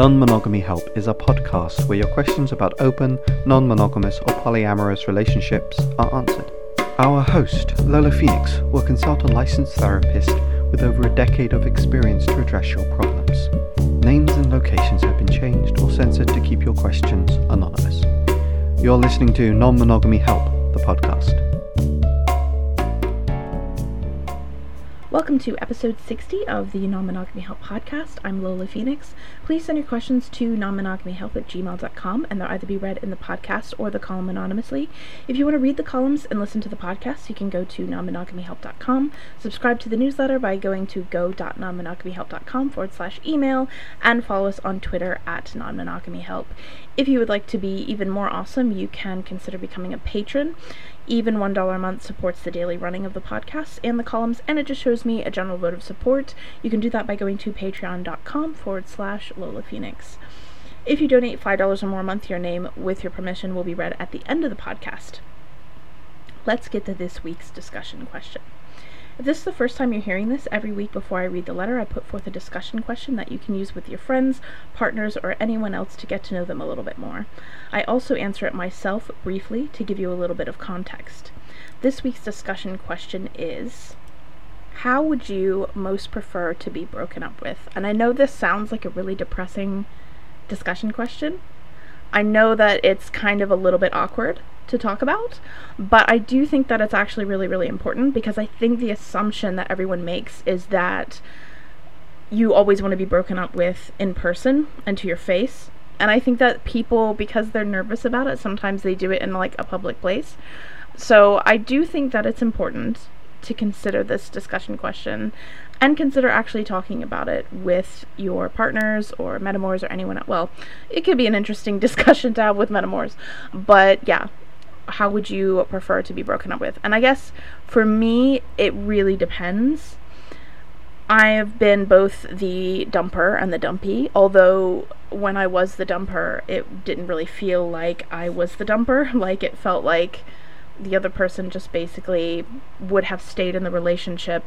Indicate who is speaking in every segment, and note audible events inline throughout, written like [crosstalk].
Speaker 1: Non Monogamy Help is a podcast where your questions about open, non monogamous, or polyamorous relationships are answered. Our host, Lola Phoenix, will consult a licensed therapist with over a decade of experience to address your problems. Names and locations have been changed or censored to keep your questions anonymous. You're listening to Non Monogamy Help, the podcast.
Speaker 2: Welcome to episode 60 of the Non Monogamy Help podcast. I'm Lola Phoenix. Please send your questions to nonmonogamyhelp at gmail.com and they'll either be read in the podcast or the column anonymously. If you want to read the columns and listen to the podcast, you can go to nonmonogamyhelp.com, subscribe to the newsletter by going to go.nonmonogamyhelp.com forward slash email, and follow us on Twitter at nonmonogamyhelp. If you would like to be even more awesome, you can consider becoming a patron. Even $1 a month supports the daily running of the podcast and the columns, and it just shows me a general vote of support. You can do that by going to patreon.com forward slash Lola Phoenix. If you donate $5 or more a month, your name, with your permission, will be read at the end of the podcast. Let's get to this week's discussion question. If this is the first time you're hearing this, every week before I read the letter, I put forth a discussion question that you can use with your friends, partners, or anyone else to get to know them a little bit more. I also answer it myself briefly to give you a little bit of context. This week's discussion question is How would you most prefer to be broken up with? And I know this sounds like a really depressing discussion question. I know that it's kind of a little bit awkward, to talk about, but I do think that it's actually really, really important because I think the assumption that everyone makes is that you always want to be broken up with in person and to your face. And I think that people, because they're nervous about it, sometimes they do it in like a public place. So I do think that it's important to consider this discussion question and consider actually talking about it with your partners or metamors or anyone else. Well, it could be an interesting [laughs] discussion to have with metamors, but yeah, how would you prefer to be broken up with? And I guess for me, it really depends. I've been both the dumper and the dumpy, although when I was the dumper, it didn't really feel like I was the dumper. [laughs] Like it felt like the other person just basically would have stayed in the relationship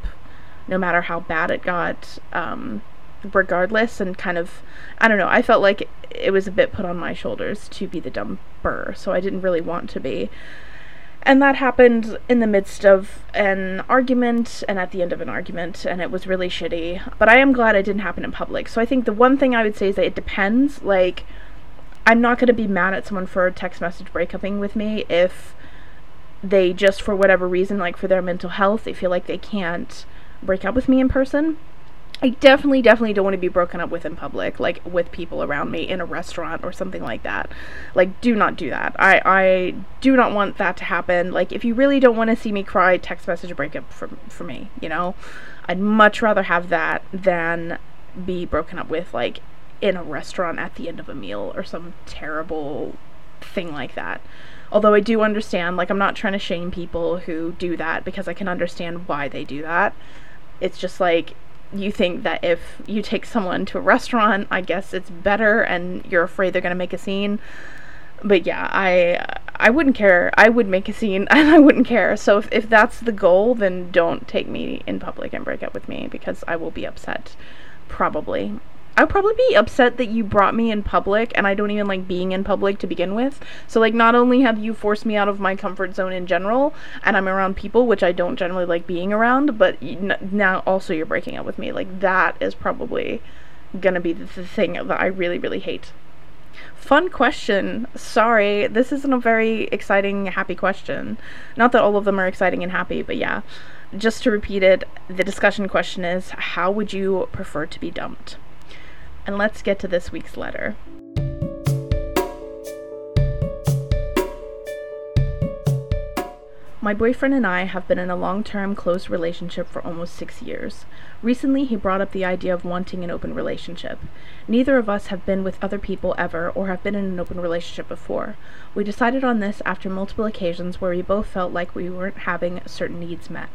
Speaker 2: no matter how bad it got. Um, regardless and kind of I don't know, I felt like it was a bit put on my shoulders to be the dumper, so I didn't really want to be. And that happened in the midst of an argument and at the end of an argument, and it was really shitty. But I am glad it didn't happen in public. So I think the one thing I would say is that it depends. Like, I'm not going to be mad at someone for a text message breakupping with me if they just, for whatever reason, like for their mental health, they feel like they can't break up with me in person. I definitely, definitely don't want to be broken up with in public, like with people around me in a restaurant or something like that. Like, do not do that. I, I do not want that to happen. Like, if you really don't want to see me cry, text message a breakup for, for me, you know? I'd much rather have that than be broken up with, like, in a restaurant at the end of a meal or some terrible thing like that. Although I do understand, like, I'm not trying to shame people who do that because I can understand why they do that. It's just like, you think that if you take someone to a restaurant, I guess it's better and you're afraid they're going to make a scene. But yeah, I I wouldn't care. I would make a scene [laughs] and I wouldn't care. So if, if that's the goal, then don't take me in public and break up with me because I will be upset. Probably. I'd probably be upset that you brought me in public and I don't even like being in public to begin with. So like not only have you forced me out of my comfort zone in general and I'm around people which I don't generally like being around, but now also you're breaking up with me. Like that is probably going to be the, the thing that I really really hate. Fun question. Sorry, this isn't a very exciting happy question. Not that all of them are exciting and happy, but yeah. Just to repeat it, the discussion question is how would you prefer to be dumped? And let's get to this week's letter. My boyfriend and I have been in a long term, close relationship for almost six years. Recently, he brought up the idea of wanting an open relationship. Neither of us have been with other people ever or have been in an open relationship before. We decided on this after multiple occasions where we both felt like we weren't having certain needs met.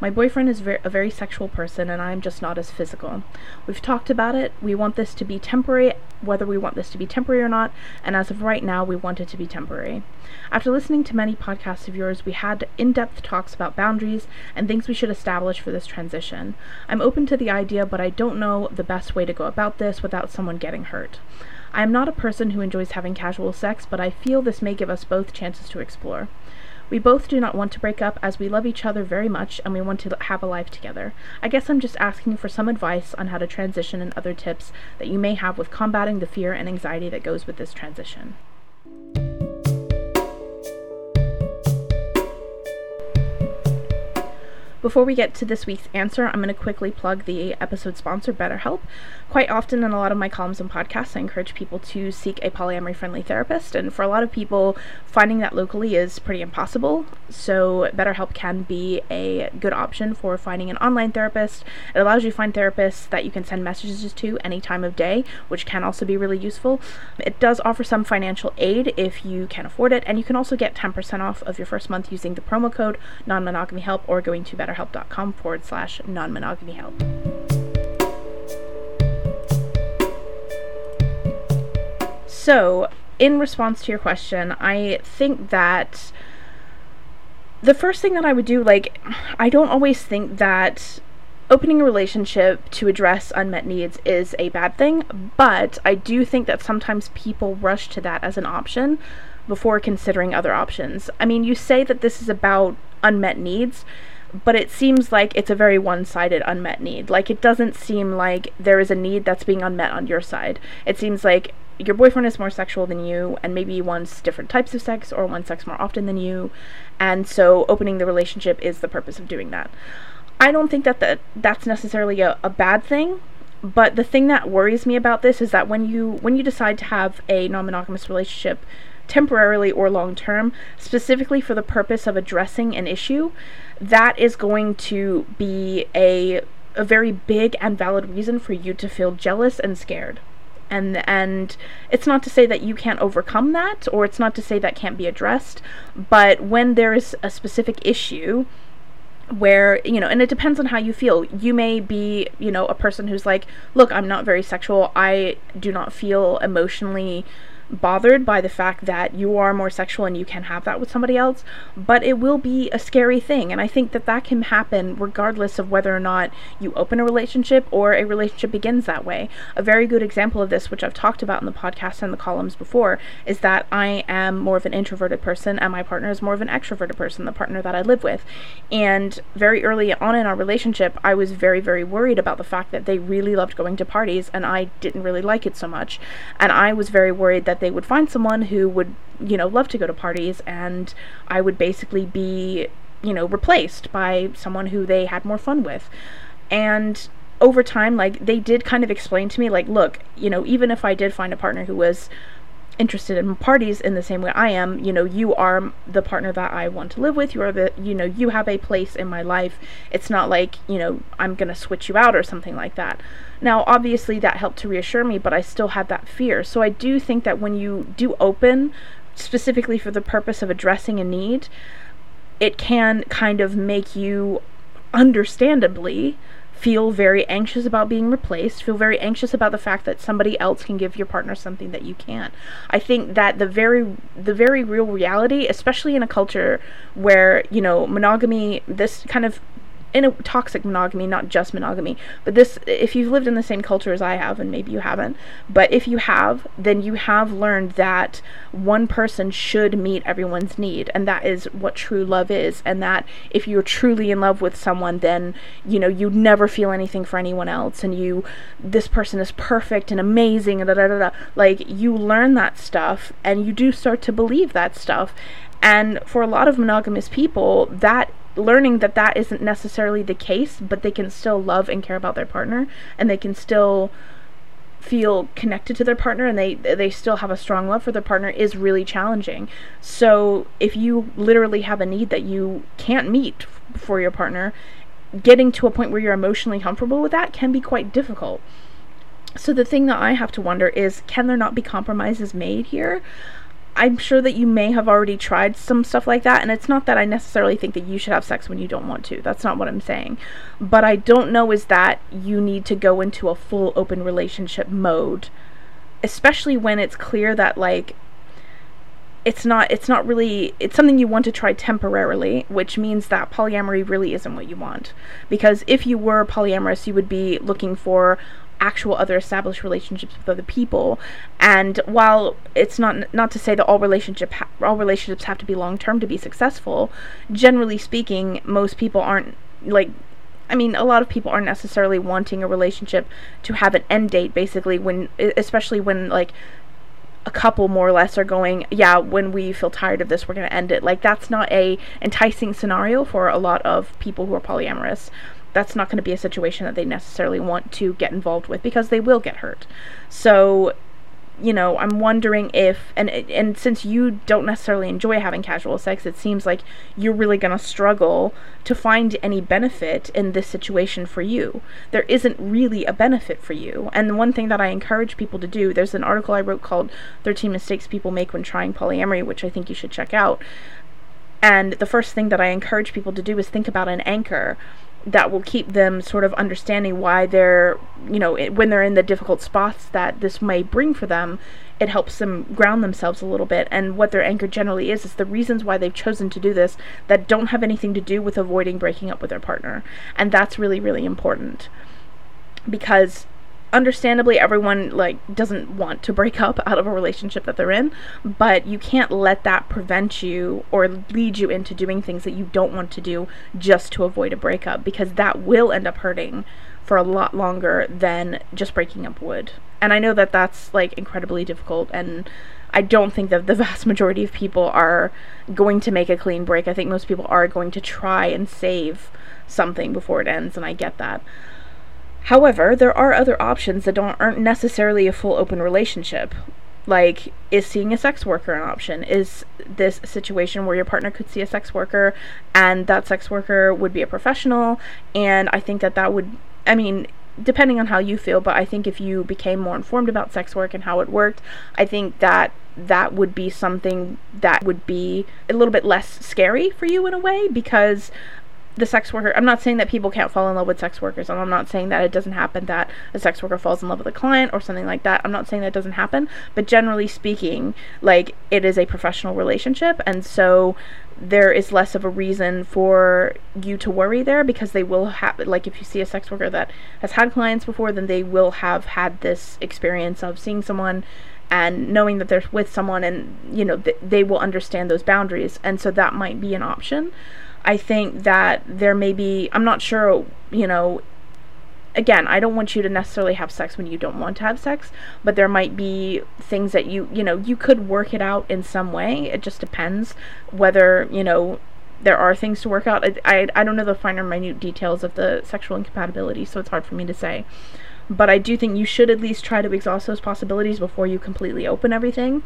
Speaker 2: My boyfriend is ver- a very sexual person, and I'm just not as physical. We've talked about it. We want this to be temporary, whether we want this to be temporary or not, and as of right now, we want it to be temporary. After listening to many podcasts of yours, we had in depth talks about boundaries and things we should establish for this transition. I'm open to the idea, but I don't know the best way to go about this without someone getting hurt. I am not a person who enjoys having casual sex, but I feel this may give us both chances to explore. We both do not want to break up as we love each other very much and we want to have a life together. I guess I'm just asking for some advice on how to transition and other tips that you may have with combating the fear and anxiety that goes with this transition. Before we get to this week's answer, I'm going to quickly plug the episode sponsor, BetterHelp. Quite often in a lot of my columns and podcasts, I encourage people to seek a polyamory friendly therapist, and for a lot of people, finding that locally is pretty impossible. So, BetterHelp can be a good option for finding an online therapist. It allows you to find therapists that you can send messages to any time of day, which can also be really useful. It does offer some financial aid if you can afford it, and you can also get 10% off of your first month using the promo code non monogamy help or going to betterhelp.com forward slash non monogamy help. So, in response to your question, I think that the first thing that I would do, like, I don't always think that opening a relationship to address unmet needs is a bad thing, but I do think that sometimes people rush to that as an option before considering other options. I mean, you say that this is about unmet needs, but it seems like it's a very one sided unmet need. Like, it doesn't seem like there is a need that's being unmet on your side. It seems like your boyfriend is more sexual than you, and maybe wants different types of sex or wants sex more often than you, and so opening the relationship is the purpose of doing that. I don't think that, that that's necessarily a, a bad thing, but the thing that worries me about this is that when you when you decide to have a non-monogamous relationship temporarily or long term, specifically for the purpose of addressing an issue, that is going to be a a very big and valid reason for you to feel jealous and scared. And and it's not to say that you can't overcome that or it's not to say that can't be addressed, but when there is a specific issue where you know and it depends on how you feel. You may be you know a person who's like look i'm not very sexual. I do not feel emotionally bothered by the fact that you are more sexual and you can have that with somebody else, but it will be a scary thing. And I think that that can happen regardless of whether or not you open a relationship or a relationship begins that way. A very good example of this, which I've talked about in the podcast and the columns before, is that I am more of an introverted person and my partner is more of an extroverted person, the partner that I live with. And very early on in our relationship, I was very, very worried about the fact that they really loved going to parties and I didn't really like it so much. And I was very worried that they would find someone who would, you know, love to go to parties and I would basically be, you know, replaced by someone who they had more fun with. And over time, like, they did kind of explain to me, like, look, you know, even if I did find a partner who was interested in parties in the same way I am, you know, you are the partner that I want to live with. You are the, you know, you have a place in my life. It's not like, you know, I'm going to switch you out or something like that. Now, obviously, that helped to reassure me, but I still had that fear. So I do think that when you do open, specifically for the purpose of addressing a need, it can kind of make you understandably feel very anxious about being replaced, feel very anxious about the fact that somebody else can give your partner something that you can't. I think that the very the very real reality, especially in a culture where, you know, monogamy this kind of in a toxic monogamy, not just monogamy. But this, if you've lived in the same culture as I have, and maybe you haven't, but if you have, then you have learned that one person should meet everyone's need, and that is what true love is. And that if you're truly in love with someone, then you know you never feel anything for anyone else, and you, this person is perfect and amazing, and da da da da. Like you learn that stuff, and you do start to believe that stuff. And for a lot of monogamous people, that learning that that isn't necessarily the case, but they can still love and care about their partner, and they can still feel connected to their partner and they they still have a strong love for their partner is really challenging. So if you literally have a need that you can't meet for your partner, getting to a point where you're emotionally comfortable with that can be quite difficult. So the thing that I have to wonder is can there not be compromises made here? I'm sure that you may have already tried some stuff like that, and it's not that I necessarily think that you should have sex when you don't want to. That's not what I'm saying. But I don't know is that you need to go into a full open relationship mode, especially when it's clear that, like, it's not it's not really it's something you want to try temporarily which means that polyamory really isn't what you want because if you were polyamorous you would be looking for actual other established relationships with other people and while it's not not to say that all relationship ha- all relationships have to be long term to be successful generally speaking most people aren't like I mean, a lot of people aren't necessarily wanting a relationship to have an end date, basically, when, especially when, like, a couple more or less are going, yeah, when we feel tired of this, we're going to end it. Like, that's not a enticing scenario for a lot of people who are polyamorous that's not going to be a situation that they necessarily want to get involved with because they will get hurt. So, you know, I'm wondering if and and since you don't necessarily enjoy having casual sex, it seems like you're really going to struggle to find any benefit in this situation for you. There isn't really a benefit for you. And the one thing that I encourage people to do, there's an article I wrote called 13 mistakes people make when trying polyamory, which I think you should check out. And the first thing that I encourage people to do is think about an anchor that will keep them sort of understanding why they're, you know, when they're in the difficult spots that this may bring for them, it helps them ground themselves a little bit. And what their anchor generally is, is the reasons why they've chosen to do this that don't have anything to do with avoiding breaking up with their partner. And that's really, really important. Because understandably everyone like doesn't want to break up out of a relationship that they're in but you can't let that prevent you or lead you into doing things that you don't want to do just to avoid a breakup because that will end up hurting for a lot longer than just breaking up would and i know that that's like incredibly difficult and I don't think that the [laughs] vast majority of people are going to make a clean break. I think most people are going to try and save something before it ends, and I get that. However, there are other options that don't aren't necessarily a full open relationship. Like, is seeing a sex worker an option? Is this situation where your partner could see a sex worker and that sex worker would be a professional? And I think that that would, I mean, depending on how you feel, but I think if you became more informed about sex work and how it worked, I think that that would be something that would be a little bit less scary for you in a way because the sex worker i'm not saying that people can't fall in love with sex workers and i'm not saying that it doesn't happen that a sex worker falls in love with a client or something like that. I'm not saying that doesn't happen but generally speaking like it is a professional relationship and so there is less of a reason for you to worry there because they will have like if you see a sex worker that has had clients before then they will have had this experience of seeing someone and knowing that they're with someone and you know th- they will understand those boundaries and so that might be an option I think that there may be, I'm not sure, you know, again, I don't want you to necessarily have sex when you don't want to have sex, but there might be things that you, you know, you could work it out in some way. It just depends whether, you know, there are things to work out. I, I, I don't know the finer, minute details of the sexual incompatibility, so it's hard for me to say. But I do think you should at least try to exhaust those possibilities before you completely open everything.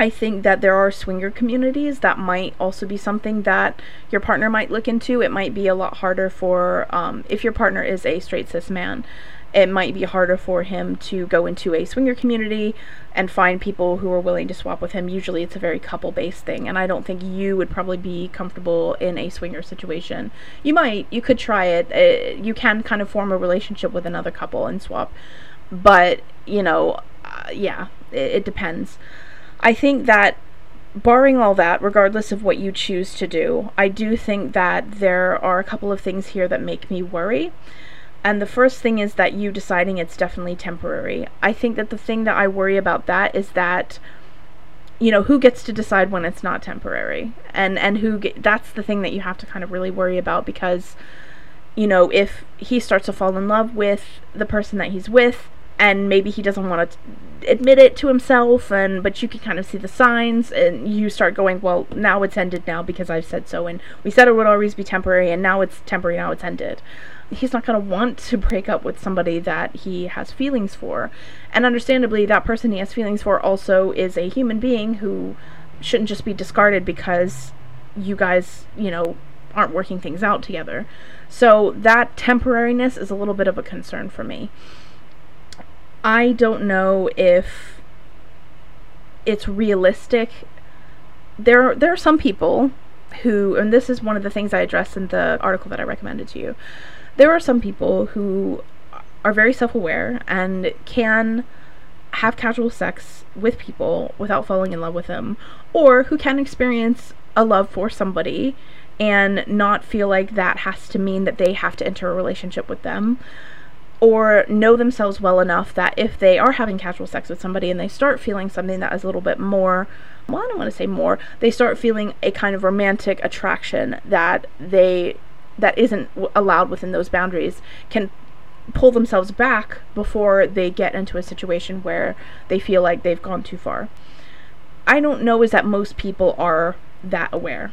Speaker 2: I think that there are swinger communities that might also be something that your partner might look into. It might be a lot harder for, um, if your partner is a straight cis man, it might be harder for him to go into a swinger community and find people who are willing to swap with him. Usually it's a very couple based thing, and I don't think you would probably be comfortable in a swinger situation. You might, you could try it. it uh, you can kind of form a relationship with another couple and swap, but, you know, uh, yeah, it, it depends. I think that barring all that, regardless of what you choose to do, I do think that there are a couple of things here that make me worry. And the first thing is that you deciding it's definitely temporary. I think that the thing that I worry about that is that you know who gets to decide when it's not temporary and and who that's the thing that you have to kind of really worry about because you know if he starts to fall in love with the person that he's with and maybe he doesn't want to admit it to himself and but you can kind of see the signs and you start going well now it's ended now because i've said so and we said it would always be temporary and now it's temporary now it's ended. He's not going to want to break up with somebody that he has feelings for and understandably that person he has feelings for also is a human being who shouldn't just be discarded because you guys you know aren't working things out together. So that temporariness is a little bit of a concern for me I don't know if it's realistic. There there are some people who and this is one of the things I addressed in the article that I recommended to you. There are some people who are very self-aware and can have casual sex with people without falling in love with them or who can experience a love for somebody and not feel like that has to mean that they have to enter a relationship with them or know themselves well enough that if they are having casual sex with somebody and they start feeling something that is a little bit more well, I don't want to say more, they start feeling a kind of romantic attraction that they that isn't allowed within those boundaries can pull themselves back before they get into a situation where they feel like they've gone too far. I don't know is that most people are that aware.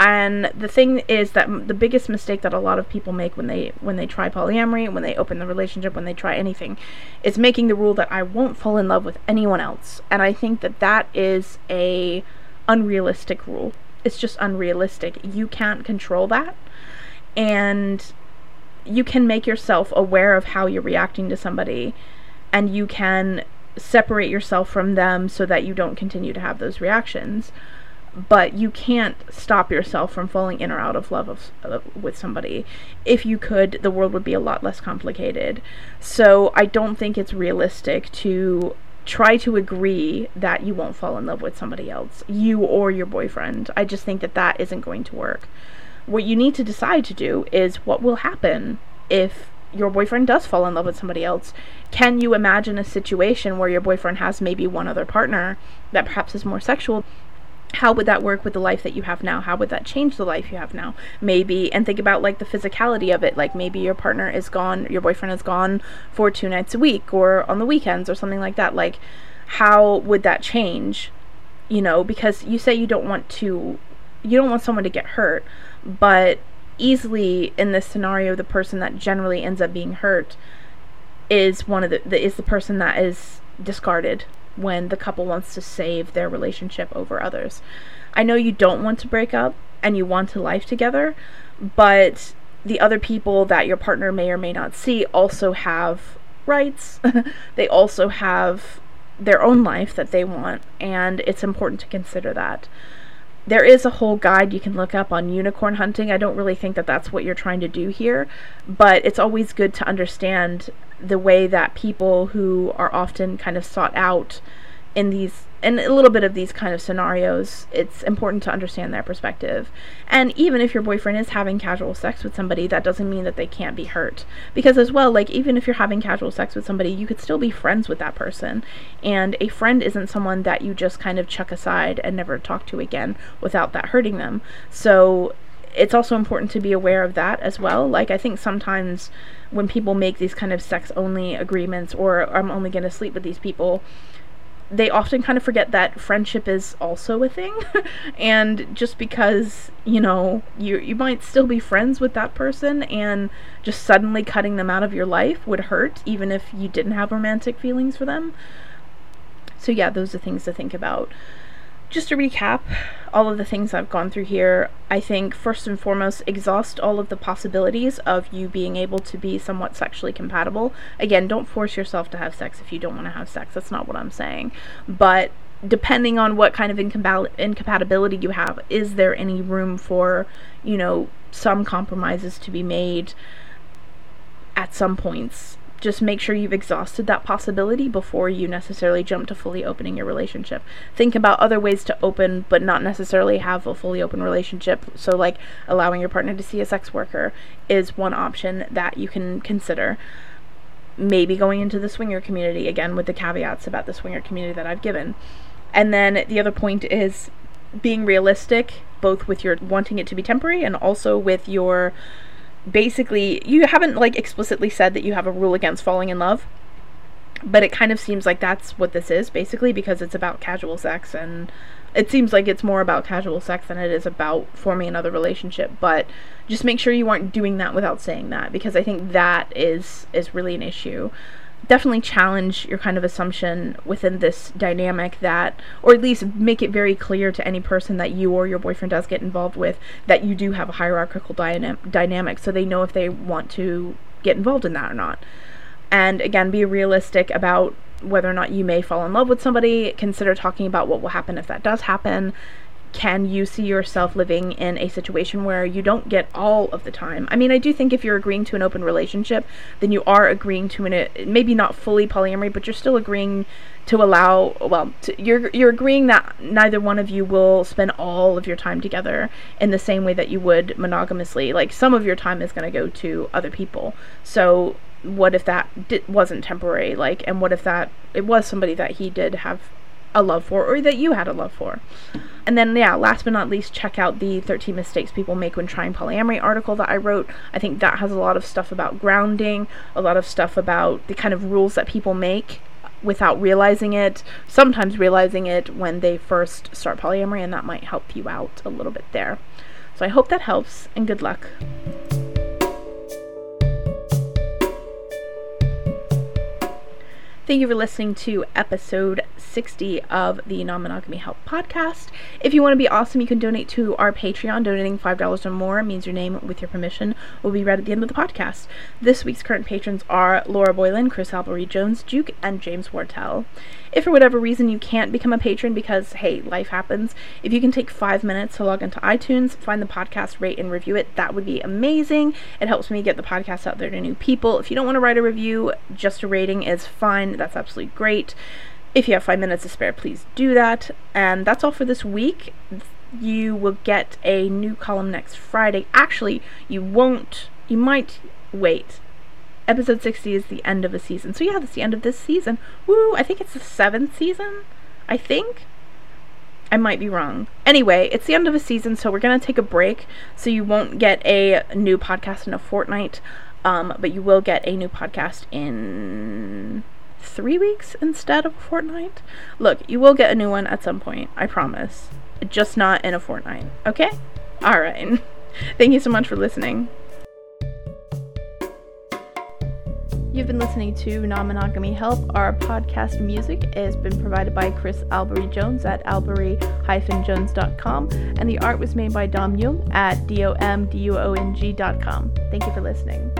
Speaker 2: And the thing is that the biggest mistake that a lot of people make when they when they try polyamory, when they open the relationship, when they try anything, is making the rule that I won't fall in love with anyone else. And I think that that is a unrealistic rule. It's just unrealistic. You can't control that. And you can make yourself aware of how you're reacting to somebody and you can separate yourself from them so that you don't continue to have those reactions but you can't stop yourself from falling in or out of love of, uh, with somebody. If you could, the world would be a lot less complicated. So I don't think it's realistic to try to agree that you won't fall in love with somebody else, you or your boyfriend. I just think that that isn't going to work what you need to decide to do is what will happen if your boyfriend does fall in love with somebody else. Can you imagine a situation where your boyfriend has maybe one other partner that perhaps is more sexual? How would that work with the life that you have now? How would that change the life you have now? Maybe, and think about like the physicality of it. Like maybe your partner is gone, your boyfriend is gone for two nights a week or on the weekends or something like that. Like, how would that change? You know, because you say you don't want to, you don't want someone to get hurt but easily in this scenario the person that generally ends up being hurt is one of the, the is the person that is discarded when the couple wants to save their relationship over others. I know you don't want to break up and you want to life together, but the other people that your partner may or may not see also have rights. [laughs] they also have their own life that they want, and it's important to consider that there is a whole guide you can look up on unicorn hunting. I don't really think that that's what you're trying to do here, but it's always good to understand the way that people who are often kind of sought out in these in a little bit of these kind of scenarios, it's important to understand their perspective. And even if your boyfriend is having casual sex with somebody, that doesn't mean that they can't be hurt. Because, as well, like, even if you're having casual sex with somebody, you could still be friends with that person. And a friend isn't someone that you just kind of chuck aside and never talk to again without that hurting them. So, it's also important to be aware of that as well. Like, I think sometimes when people make these kind of sex only agreements or I'm only going to sleep with these people, they often kind of forget that friendship is also a thing. [laughs] And just because you know you you might still be friends with that person and just suddenly cutting them out of your life would hurt even if you didn't have romantic feelings for them. So yeah those are things to think about just to recap all of the things I've gone through here, I think first and foremost, exhaust all of the possibilities of you being able to be somewhat sexually compatible. Again, don't force yourself to have sex if you don't want to have sex. That's not what I'm saying. But depending on what kind of incompatibility you have, is there any room for, you know, some compromises to be made at some points? Just make sure you've exhausted that possibility before you necessarily jump to fully opening your relationship. Think about other ways to open, but not necessarily have a fully open relationship. So, like allowing your partner to see a sex worker is one option that you can consider. Maybe going into the swinger community again with the caveats about the swinger community that I've given. And then the other point is being realistic, both with your wanting it to be temporary and also with your basically you haven't like explicitly said that you have a rule against falling in love but it kind of seems like that's what this is basically because it's about casual sex and it seems like it's more about casual sex than it is about forming another relationship but just make sure you aren't doing that without saying that because i think that is is really an issue definitely challenge your kind of assumption within this dynamic that, or at least make it very clear to any person that you or your boyfriend does get involved with that you do have a hierarchical dyna- dynamic so they know if they want to get involved in that or not. And again, be realistic about whether or not you may fall in love with somebody. Consider talking about what will happen if that does happen can you see yourself living in a situation where you don't get all of the time? I mean, I do think if you're agreeing to an open relationship, then you are agreeing to an maybe not fully polyamory, but you're still agreeing to allow well, to, you're you're agreeing that neither one of you will spend all of your time together in the same way that you would monogamously. Like some of your time is going to go to other people. So what if that di- wasn't temporary like and what if that it was somebody that he did have a love for or that you had a love for. And then, yeah, last but not least, check out the 13 mistakes people make when trying polyamory article that I wrote. I think that has a lot of stuff about grounding, a lot of stuff about the kind of rules that people make without realizing it, sometimes realizing it when they first start polyamory, and that might help you out a little bit there. So I hope that helps, and good luck. Thank you for listening to episode 60 of the Non Monogamy Help podcast. If you want to be awesome, you can donate to our Patreon. Donating $5 or more means your name, with your permission, will be read at the end of the podcast. This week's current patrons are Laura Boylan, Chris Albury Jones, Duke, and James Wartell. If for whatever reason you can't become a patron because, hey, life happens, if you can take five minutes to log into iTunes, find the podcast, rate, and review it, that would be amazing. It helps me get the podcast out there to new people. If you don't want to write a review, just a rating is fine. That's absolutely great. If you have five minutes to spare, please do that. And that's all for this week. You will get a new column next Friday. Actually, you won't. You might wait. Episode 60 is the end of a season. So, yeah, that's the end of this season. Woo! I think it's the seventh season. I think. I might be wrong. Anyway, it's the end of a season, so we're going to take a break. So, you won't get a new podcast in a fortnight. Um, but you will get a new podcast in three weeks instead of a fortnight. Look, you will get a new one at some point, I promise. Just not in a fortnight, okay? Alright. [laughs] Thank you so much for listening. You've been listening to Non Monogamy Help. Our podcast music has been provided by Chris Albury Jones at albury-jones.com, and the art was made by Dom Duong at domduong.com. Thank you for listening.